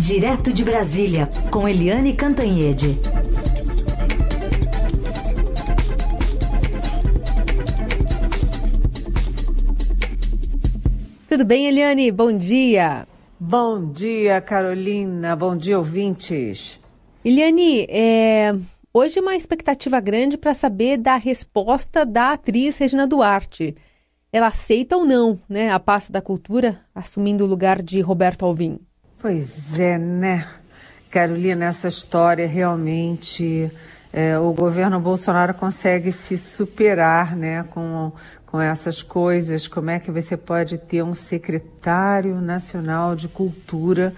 Direto de Brasília, com Eliane Cantanhede. Tudo bem, Eliane? Bom dia. Bom dia, Carolina. Bom dia, ouvintes. Eliane, é... hoje uma expectativa grande para saber da resposta da atriz Regina Duarte. Ela aceita ou não né, a pasta da cultura, assumindo o lugar de Roberto Alvim? Pois é, né? Carolina, essa história realmente. É, o governo Bolsonaro consegue se superar né, com, com essas coisas. Como é que você pode ter um secretário nacional de cultura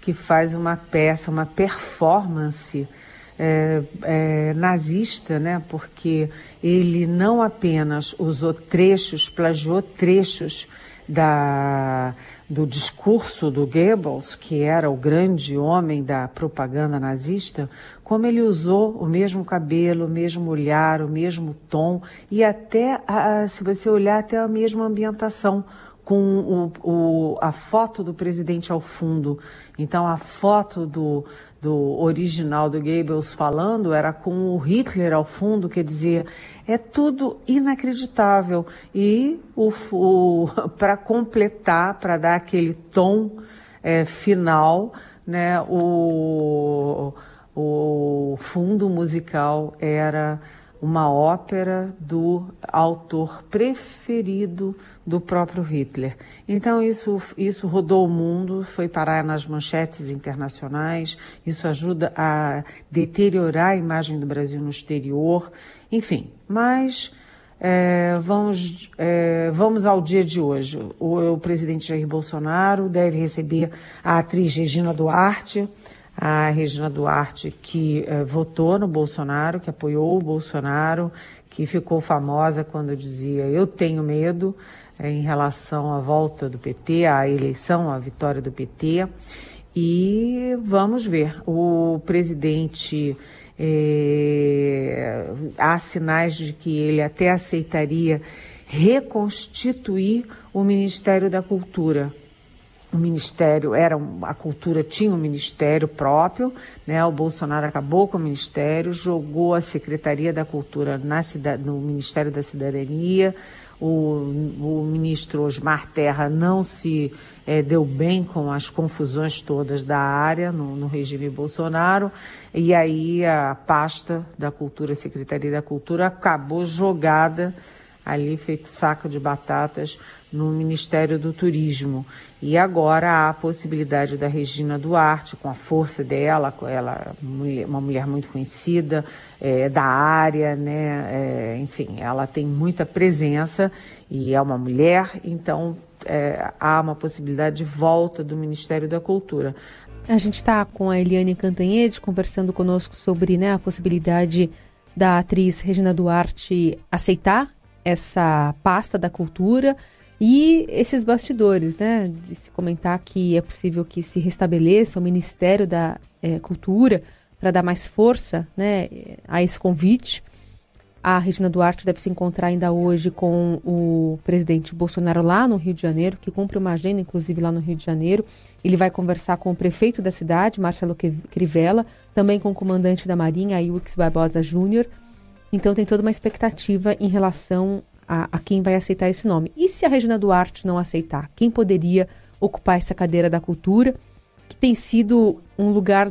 que faz uma peça, uma performance é, é, nazista, né? Porque ele não apenas usou trechos, plagiou trechos da, do discurso do Goebbels, que era o grande homem da propaganda nazista, como ele usou o mesmo cabelo, o mesmo olhar, o mesmo tom e até, a, se você olhar, até a mesma ambientação com o, o, a foto do presidente ao fundo. Então, a foto do, do original do Goebbels falando era com o Hitler ao fundo, quer dizer, é tudo inacreditável. E o, o para completar, para dar aquele tom é, final, né, o, o fundo musical era uma ópera do autor preferido do próprio Hitler. Então isso, isso rodou o mundo, foi parar nas manchetes internacionais, isso ajuda a deteriorar a imagem do Brasil no exterior, enfim. Mas é, vamos, é, vamos ao dia de hoje. O, o presidente Jair Bolsonaro deve receber a atriz Regina Duarte, a Regina Duarte, que eh, votou no Bolsonaro, que apoiou o Bolsonaro, que ficou famosa quando dizia eu tenho medo em relação à volta do PT, à eleição, à vitória do PT. E vamos ver, o presidente, eh, há sinais de que ele até aceitaria reconstituir o Ministério da Cultura, o ministério era a cultura tinha um ministério próprio, né? O Bolsonaro acabou com o ministério, jogou a secretaria da cultura na cidade, no Ministério da Cidadania. O, o ministro Osmar Terra não se é, deu bem com as confusões todas da área no, no regime Bolsonaro e aí a pasta da cultura, a secretaria da cultura acabou jogada ali feito saco de batatas no Ministério do Turismo. E agora há a possibilidade da Regina Duarte, com a força dela, ela uma mulher muito conhecida é, da área, né? É, enfim, ela tem muita presença e é uma mulher, então é, há uma possibilidade de volta do Ministério da Cultura. A gente está com a Eliane Cantanhede conversando conosco sobre né, a possibilidade da atriz Regina Duarte aceitar essa pasta da cultura e esses bastidores, né? De se comentar que é possível que se restabeleça o Ministério da é, Cultura para dar mais força né, a esse convite. A Regina Duarte deve se encontrar ainda hoje com o presidente Bolsonaro lá no Rio de Janeiro, que cumpre uma agenda, inclusive, lá no Rio de Janeiro. Ele vai conversar com o prefeito da cidade, Marcelo Crivella, também com o comandante da Marinha, Ailux Barbosa Júnior, então tem toda uma expectativa em relação a, a, quem vai aceitar esse nome. E se a Regina Duarte não aceitar? Quem poderia ocupar essa cadeira da cultura, que tem sido um lugar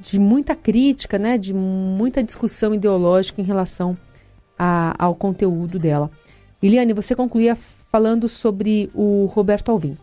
de muita crítica, né, de muita discussão ideológica em relação a, ao conteúdo dela. Eliane, você concluía falando sobre o Roberto Alvim.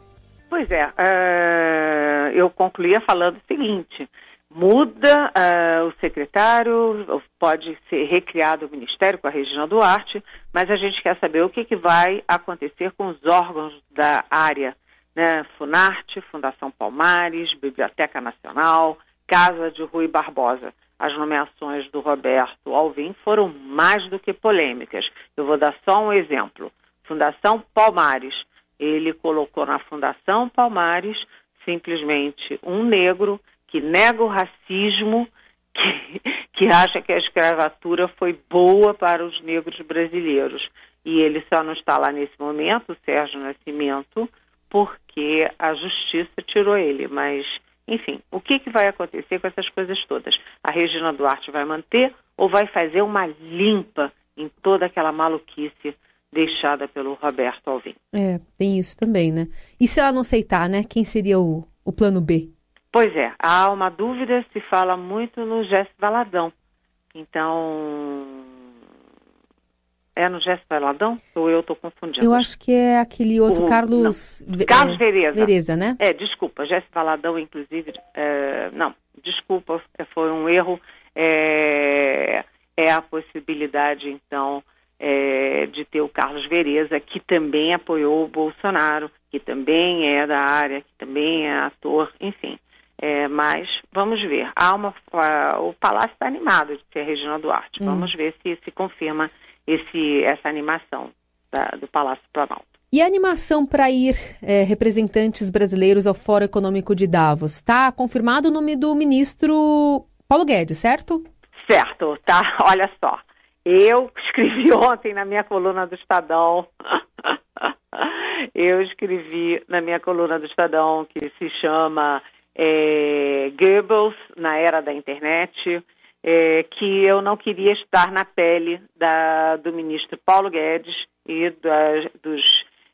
Pois é, uh, eu concluía falando o seguinte: muda uh, o secretário, pode ser recriado o ministério com a Regina Duarte, mas a gente quer saber o que, que vai acontecer com os órgãos da área, né? Funarte, Fundação Palmares, Biblioteca Nacional, Casa de Rui Barbosa. As nomeações do Roberto Alvim foram mais do que polêmicas. Eu vou dar só um exemplo. Fundação Palmares. Ele colocou na Fundação Palmares simplesmente um negro que nega o racismo, que, que acha que a escravatura foi boa para os negros brasileiros. E ele só não está lá nesse momento, o Sérgio Nascimento, porque a justiça tirou ele, mas Enfim, o que, que vai acontecer com essas coisas todas? A Regina Duarte vai manter ou vai fazer uma limpa em toda aquela maluquice deixada pelo Roberto Alvim? É, tem isso também, né? E se ela não aceitar, né? Quem seria o, o plano B? Pois é, há uma dúvida, se fala muito no Gesto Valadão. Então, é no Gesto Valadão? Ou eu estou confundindo? Eu acho que é aquele outro o, Carlos... Não. Carlos é, Vereza. Vereza, né? É, desculpa, Gesto Valadão, inclusive... É, não, desculpa, foi um erro. É, é a possibilidade, então, é, de ter o Carlos Vereza, que também apoiou o Bolsonaro, que também é da área, que também é ator, enfim. É, mas vamos ver. Há uma, o Palácio está animado de ser Regina Duarte. Hum. Vamos ver se se confirma esse, essa animação da, do Palácio Planalto. E a animação para ir é, representantes brasileiros ao Fórum Econômico de Davos? Está confirmado o nome do ministro Paulo Guedes, certo? Certo, tá. Olha só. Eu escrevi ontem na minha coluna do Estadão. eu escrevi na minha coluna do Estadão que se chama é, Goebbels na era da internet, é, que eu não queria estar na pele da, do ministro Paulo Guedes e da, dos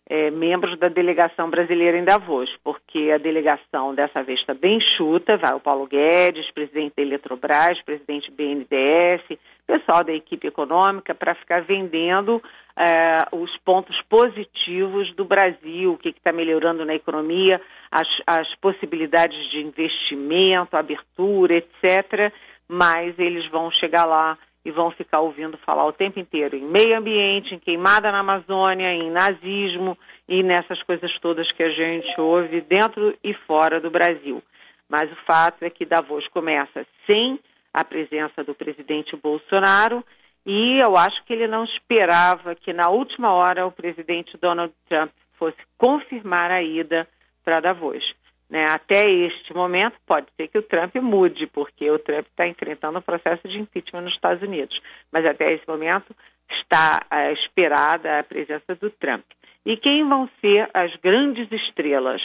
é, membros da delegação brasileira em Davos, porque a delegação dessa vez está bem chuta, vai o Paulo Guedes, presidente da Eletrobras, presidente do BNDES, pessoal da equipe econômica, para ficar vendendo é, os pontos positivos do Brasil, o que está melhorando na economia, as, as possibilidades de investimento, abertura, etc. Mas eles vão chegar lá e vão ficar ouvindo falar o tempo inteiro em meio ambiente, em queimada na Amazônia, em nazismo e nessas coisas todas que a gente ouve dentro e fora do Brasil. Mas o fato é que Davos começa sem a presença do presidente Bolsonaro e eu acho que ele não esperava que na última hora o presidente Donald Trump fosse confirmar a ida para Davos. Né? Até este momento, pode ser que o Trump mude, porque o Trump está enfrentando um processo de impeachment nos Estados Unidos. Mas até esse momento está uh, esperada a presença do Trump. E quem vão ser as grandes estrelas,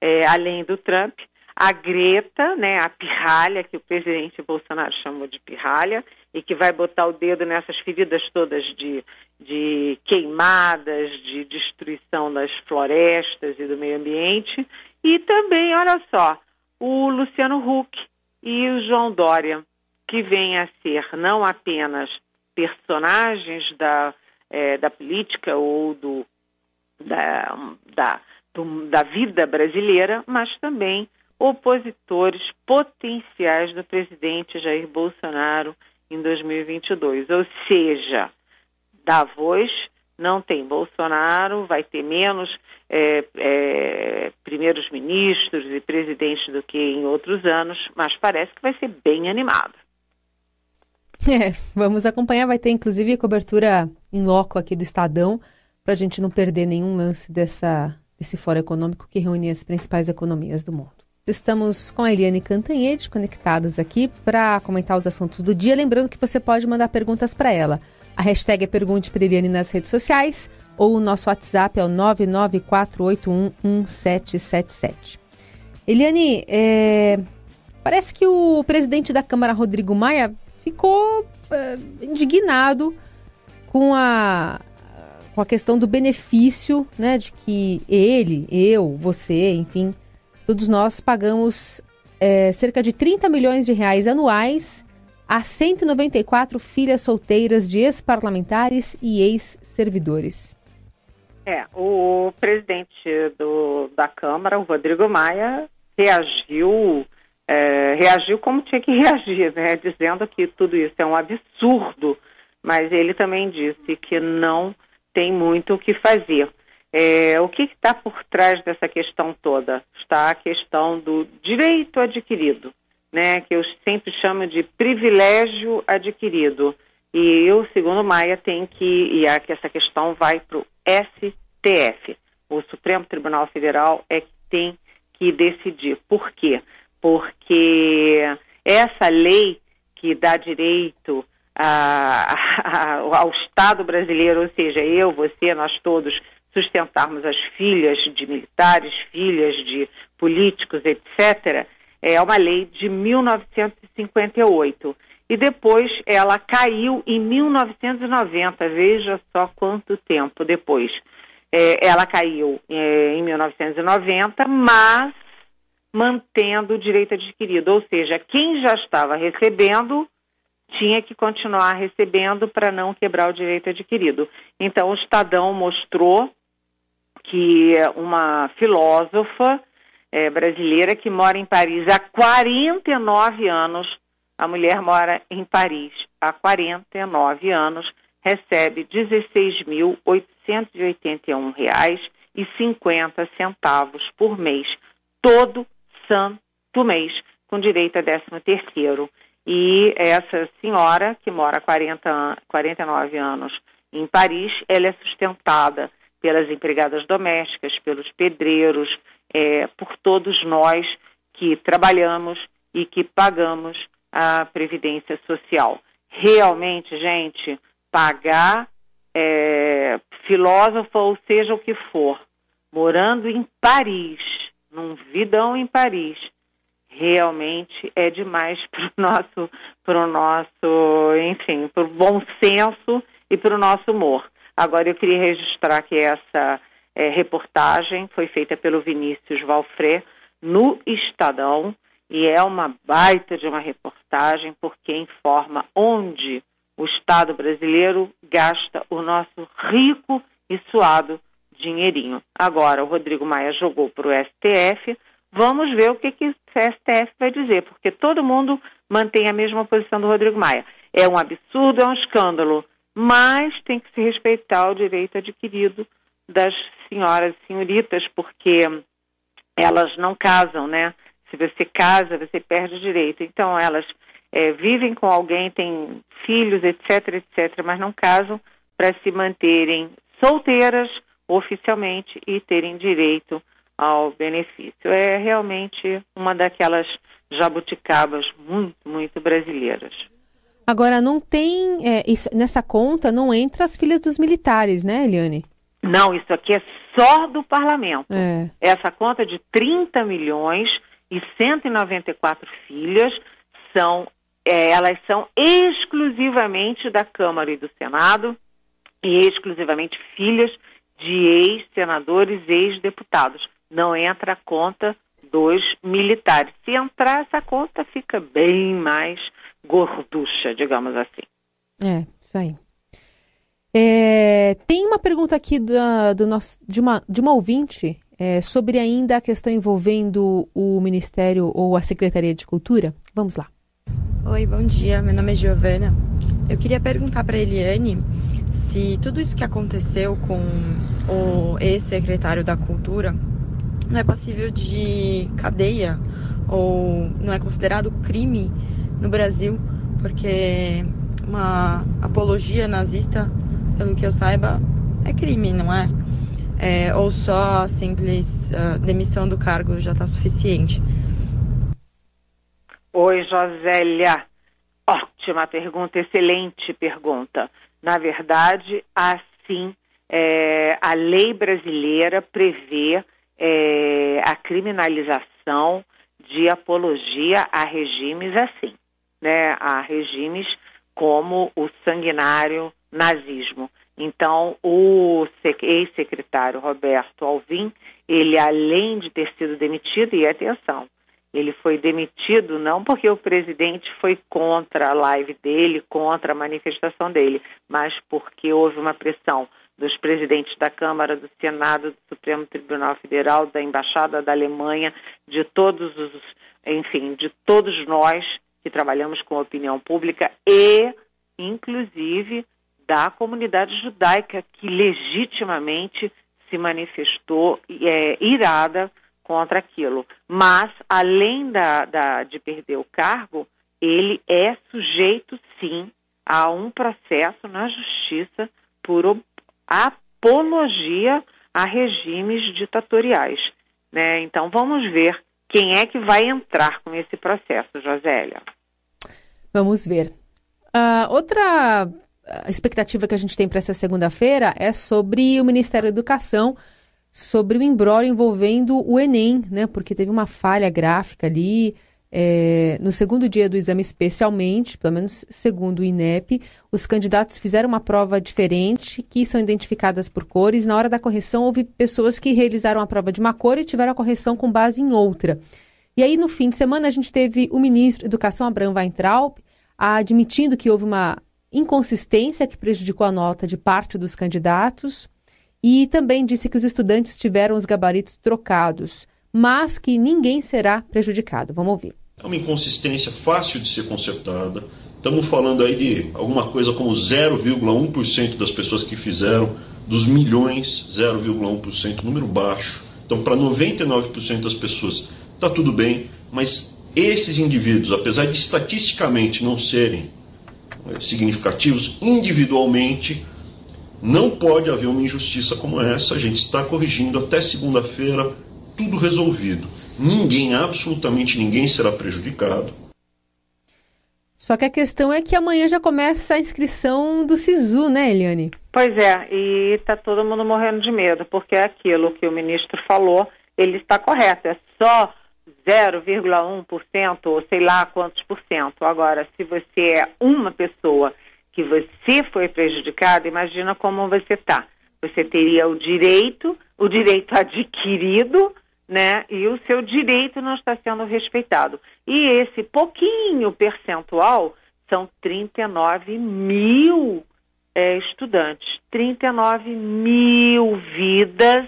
é, além do Trump? A Greta, né, a pirralha, que o presidente Bolsonaro chamou de pirralha, e que vai botar o dedo nessas feridas todas de, de queimadas, de destruição das florestas e do meio ambiente. E também, olha só, o Luciano Huck e o João Dória, que vêm a ser não apenas personagens da, é, da política ou do, da, da, do, da vida brasileira, mas também opositores potenciais do presidente Jair Bolsonaro em 2022. Ou seja, Davos não tem Bolsonaro, vai ter menos é, é, primeiros ministros e presidentes do que em outros anos, mas parece que vai ser bem animado. É, vamos acompanhar, vai ter inclusive cobertura em loco aqui do Estadão, para a gente não perder nenhum lance dessa, desse fórum econômico que reúne as principais economias do mundo. Estamos com a Eliane Cantanhede conectados aqui para comentar os assuntos do dia. Lembrando que você pode mandar perguntas para ela. A hashtag é Pergunte para Eliane nas redes sociais ou o nosso WhatsApp é o 994811777. Eliane, é... parece que o presidente da Câmara, Rodrigo Maia, ficou é, indignado com a, com a questão do benefício, né, de que ele, eu, você, enfim, Todos nós pagamos é, cerca de 30 milhões de reais anuais a 194 filhas solteiras de ex-parlamentares e ex-servidores. É, o presidente do, da Câmara, o Rodrigo Maia, reagiu, é, reagiu como tinha que reagir, né? Dizendo que tudo isso é um absurdo, mas ele também disse que não tem muito o que fazer. É, o que está por trás dessa questão toda? Está a questão do direito adquirido, né, que eu sempre chamo de privilégio adquirido. E eu, segundo Maia, tem que, e a, que essa questão vai para o STF. O Supremo Tribunal Federal é que tem que decidir. Por quê? Porque essa lei que dá direito a, a, ao Estado brasileiro, ou seja, eu, você, nós todos, sustentarmos as filhas de militares, filhas de políticos, etc., É uma lei de 1958. E depois ela caiu em 1990. Veja só quanto tempo depois. É, ela caiu é, em 1990, mas mantendo o direito adquirido. Ou seja, quem já estava recebendo tinha que continuar recebendo para não quebrar o direito adquirido. Então, o Estadão mostrou que uma filósofa é, brasileira que mora em Paris há 49 anos, a mulher mora em Paris há 49 anos, recebe R$ 16.881,50 por mês, todo santo mês, com direito a 13 terceiro. E essa senhora, que mora há 40, 49 anos em Paris, ela é sustentada pelas empregadas domésticas, pelos pedreiros, é, por todos nós que trabalhamos e que pagamos a Previdência Social. Realmente, gente, pagar é, filósofo, ou seja o que for, morando em Paris, num vidão em Paris, realmente é demais para o nosso, nosso, enfim, para o bom senso e para o nosso humor. Agora eu queria registrar que essa é, reportagem foi feita pelo Vinícius Valfré no Estadão e é uma baita de uma reportagem porque informa onde o Estado brasileiro gasta o nosso rico e suado dinheirinho. Agora, o Rodrigo Maia jogou para o STF. Vamos ver o que, que o STF vai dizer, porque todo mundo mantém a mesma posição do Rodrigo Maia. É um absurdo, é um escândalo, mas tem que se respeitar o direito adquirido das senhoras e senhoritas, porque elas não casam, né? Se você casa, você perde o direito. Então, elas é, vivem com alguém, têm filhos, etc, etc, mas não casam para se manterem solteiras oficialmente e terem direito ao benefício. É realmente uma daquelas jabuticabas muito, muito brasileiras. Agora, não tem. É, isso, nessa conta não entra as filhas dos militares, né, Eliane? Não, isso aqui é só do parlamento. É. Essa conta de 30 milhões e 194 filhas são, é, elas são exclusivamente da Câmara e do Senado e exclusivamente filhas de ex-senadores e ex-deputados. Não entra a conta dos militares. Se entrar essa conta, fica bem mais gorducha, digamos assim. É, isso aí. É, tem uma pergunta aqui do, do nosso, de, uma, de uma ouvinte é, sobre ainda a questão envolvendo o Ministério ou a Secretaria de Cultura. Vamos lá. Oi, bom dia. Meu nome é Giovana. Eu queria perguntar para a Eliane se tudo isso que aconteceu com o ex-secretário da Cultura não é passível de cadeia ou não é considerado crime no Brasil, porque uma apologia nazista pelo que eu saiba, é crime, não é? é ou só a simples uh, demissão do cargo já está suficiente? Oi, Josélia. Ótima pergunta, excelente pergunta. Na verdade, assim, é, a lei brasileira prevê é, a criminalização de apologia a regimes assim, né? A regimes como o sanguinário nazismo. Então, o ex-secretário Roberto Alvim, ele além de ter sido demitido, e atenção, ele foi demitido não porque o presidente foi contra a live dele, contra a manifestação dele, mas porque houve uma pressão dos presidentes da Câmara, do Senado, do Supremo Tribunal Federal, da Embaixada da Alemanha, de todos os, enfim, de todos nós que trabalhamos com opinião pública e, inclusive, da comunidade judaica que legitimamente se manifestou é, irada contra aquilo. Mas, além da, da, de perder o cargo, ele é sujeito, sim, a um processo na justiça por apologia a regimes ditatoriais. Né? Então, vamos ver quem é que vai entrar com esse processo, Josélia. Vamos ver. Uh, outra expectativa que a gente tem para essa segunda-feira é sobre o Ministério da Educação, sobre o embrólio envolvendo o Enem, né? Porque teve uma falha gráfica ali, É, no segundo dia do exame, especialmente, pelo menos segundo o INEP, os candidatos fizeram uma prova diferente, que são identificadas por cores. Na hora da correção, houve pessoas que realizaram a prova de uma cor e tiveram a correção com base em outra. E aí, no fim de semana, a gente teve o ministro da Educação, Abraham Weintraub, admitindo que houve uma inconsistência que prejudicou a nota de parte dos candidatos e também disse que os estudantes tiveram os gabaritos trocados, mas que ninguém será prejudicado. Vamos ouvir. É uma inconsistência fácil de ser consertada. Estamos falando aí de alguma coisa como 0,1% das pessoas que fizeram, dos milhões, 0,1%, número baixo. Então, para 99% das pessoas, está tudo bem, mas esses indivíduos, apesar de estatisticamente não serem eh, significativos, individualmente, não pode haver uma injustiça como essa. A gente está corrigindo até segunda-feira, tudo resolvido. Ninguém, absolutamente ninguém será prejudicado. Só que a questão é que amanhã já começa a inscrição do SISU, né, Eliane? Pois é, e está todo mundo morrendo de medo, porque é aquilo que o ministro falou, ele está correto, é só 0,1% ou sei lá quantos por cento. Agora, se você é uma pessoa que você foi prejudicado, imagina como você está. Você teria o direito, o direito adquirido né? E o seu direito não está sendo respeitado. E esse pouquinho percentual são 39 mil é, estudantes, 39 mil vidas,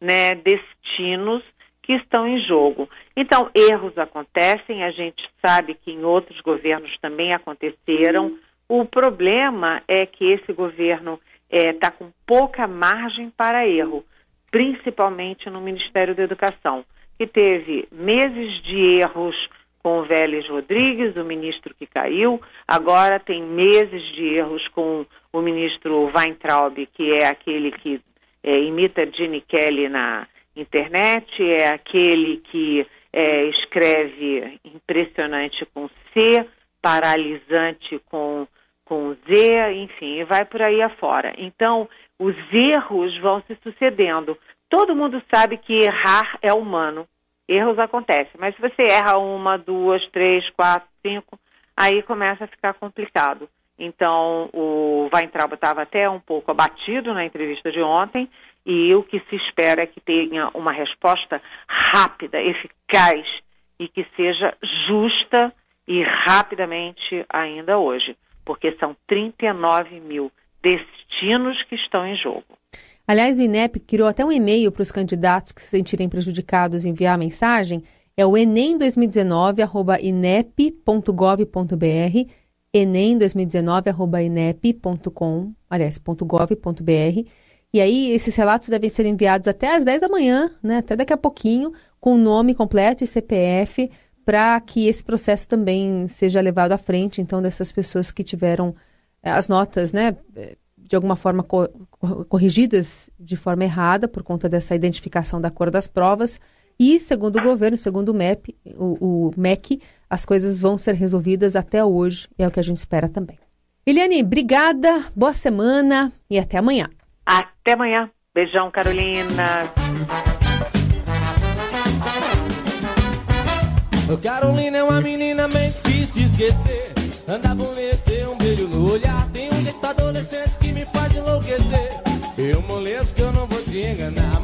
né? Destinos que estão em jogo. Então, erros acontecem, a gente sabe que em outros governos também aconteceram. O problema é que esse governo está é, com pouca margem para erro principalmente no Ministério da Educação, que teve meses de erros com o Vélez Rodrigues, o ministro que caiu, agora tem meses de erros com o ministro Weintraub, que é aquele que é, imita Gene Kelly na internet, é aquele que é, escreve impressionante com C, paralisante com, com Z, enfim, e vai por aí afora. Então, os erros vão se sucedendo. Todo mundo sabe que errar é humano. Erros acontecem, mas se você erra uma, duas, três, quatro, cinco, aí começa a ficar complicado. Então, o Weintraub estava até um pouco abatido na entrevista de ontem, e o que se espera é que tenha uma resposta rápida, eficaz e que seja justa e rapidamente ainda hoje, porque são 39 mil destinos que estão em jogo. Aliás, o INEP criou até um e-mail para os candidatos que se sentirem prejudicados enviar a mensagem. É o enem2019.inep.gov.br, enem2019.inep.com, aliás, .gov.br. E aí, esses relatos devem ser enviados até às 10 da manhã, né, até daqui a pouquinho, com o nome completo e CPF, para que esse processo também seja levado à frente, então, dessas pessoas que tiveram as notas, né, é, de alguma forma co corrigidas de forma errada por conta dessa identificação da cor das provas. E, segundo o governo, segundo o MEP, o, o MEC, as coisas vão ser resolvidas até hoje, é o que a gente espera também. Eliane, obrigada, boa semana e até amanhã. Até amanhã. Beijão, Carolina. Carolina é uma menina bem difícil de esquecer. Anda bonito, no olhar. Tem um jeito adolescente que me faz enlouquecer. Eu moleço que eu não vou te enganar.